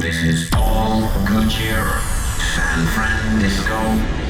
Give me San night.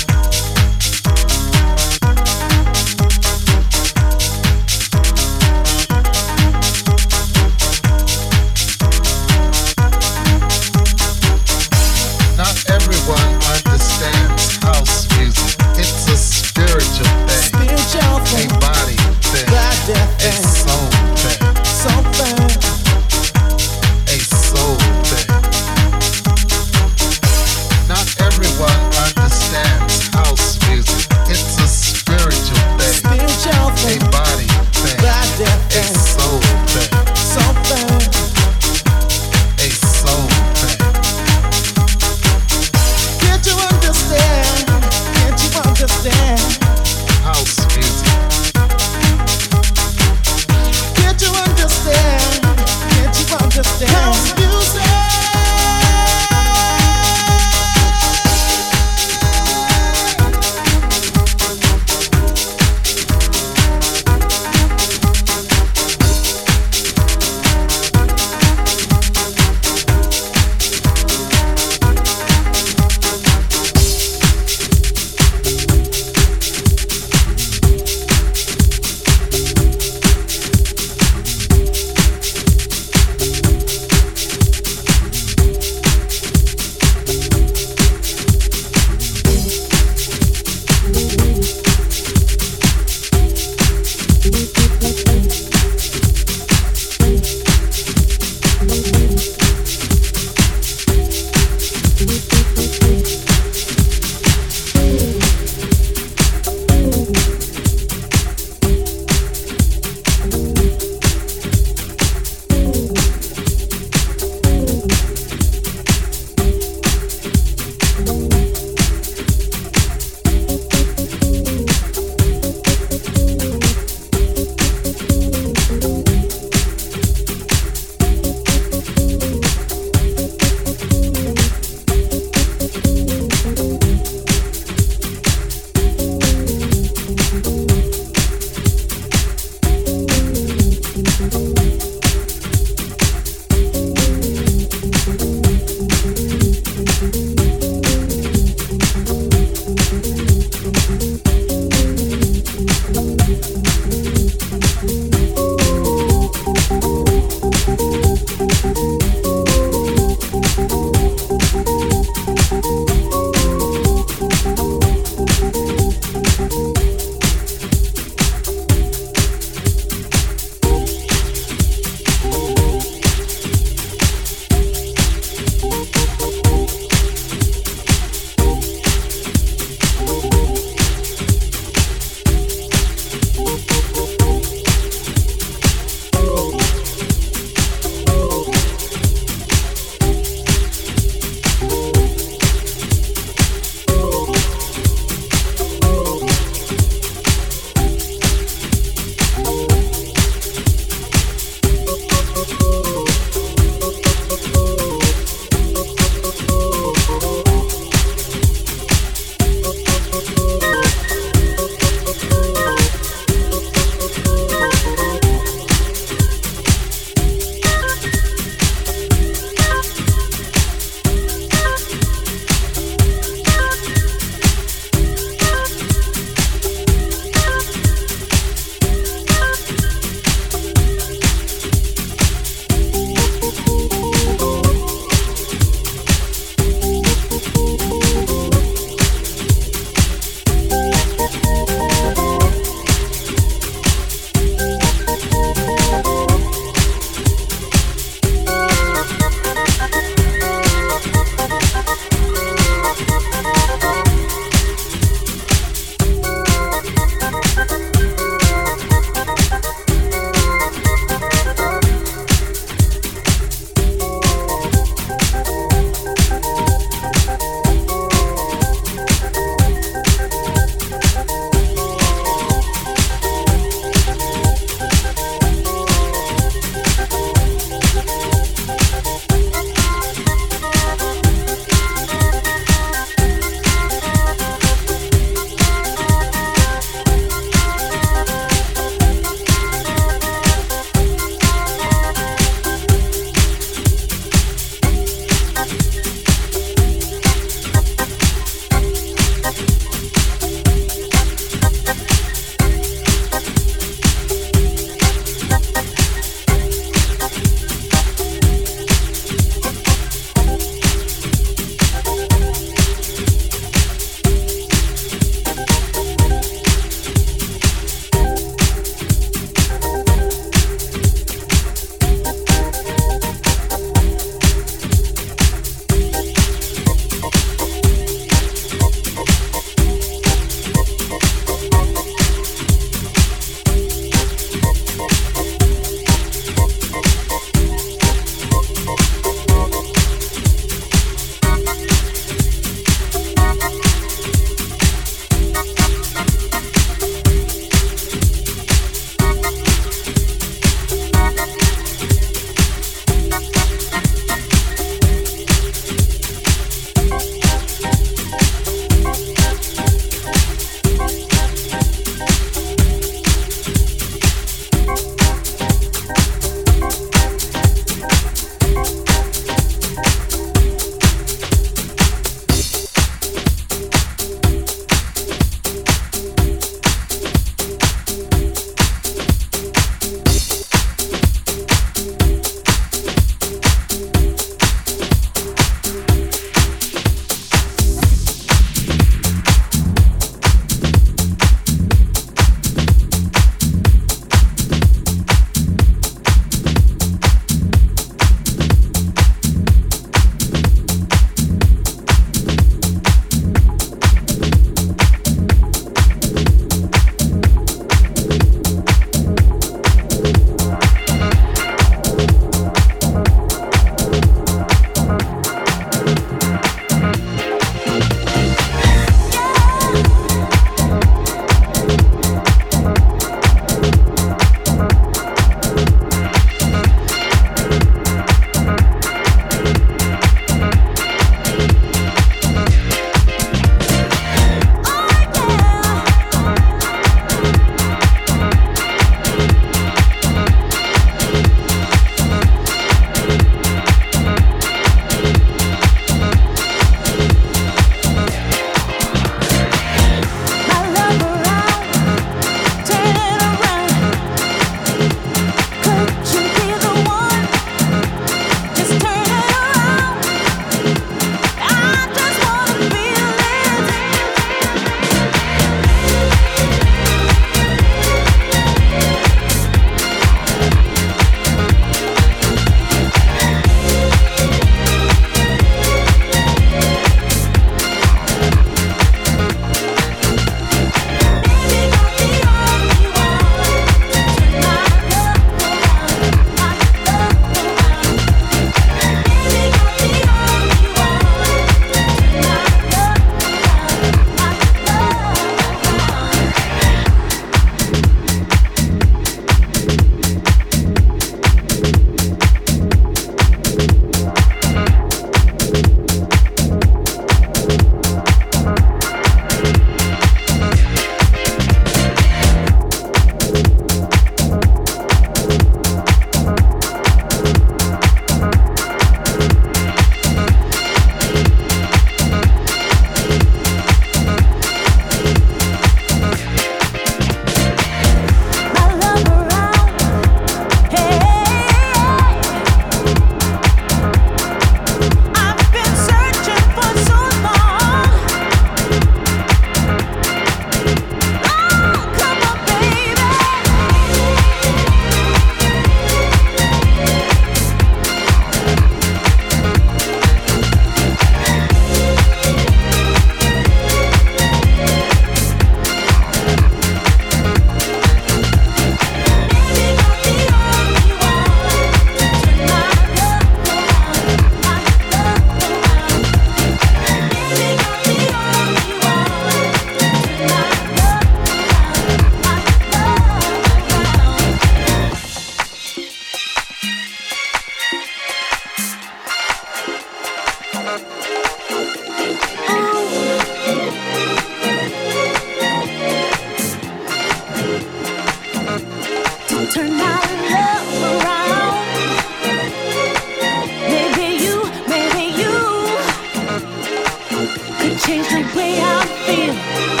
change the way I feel.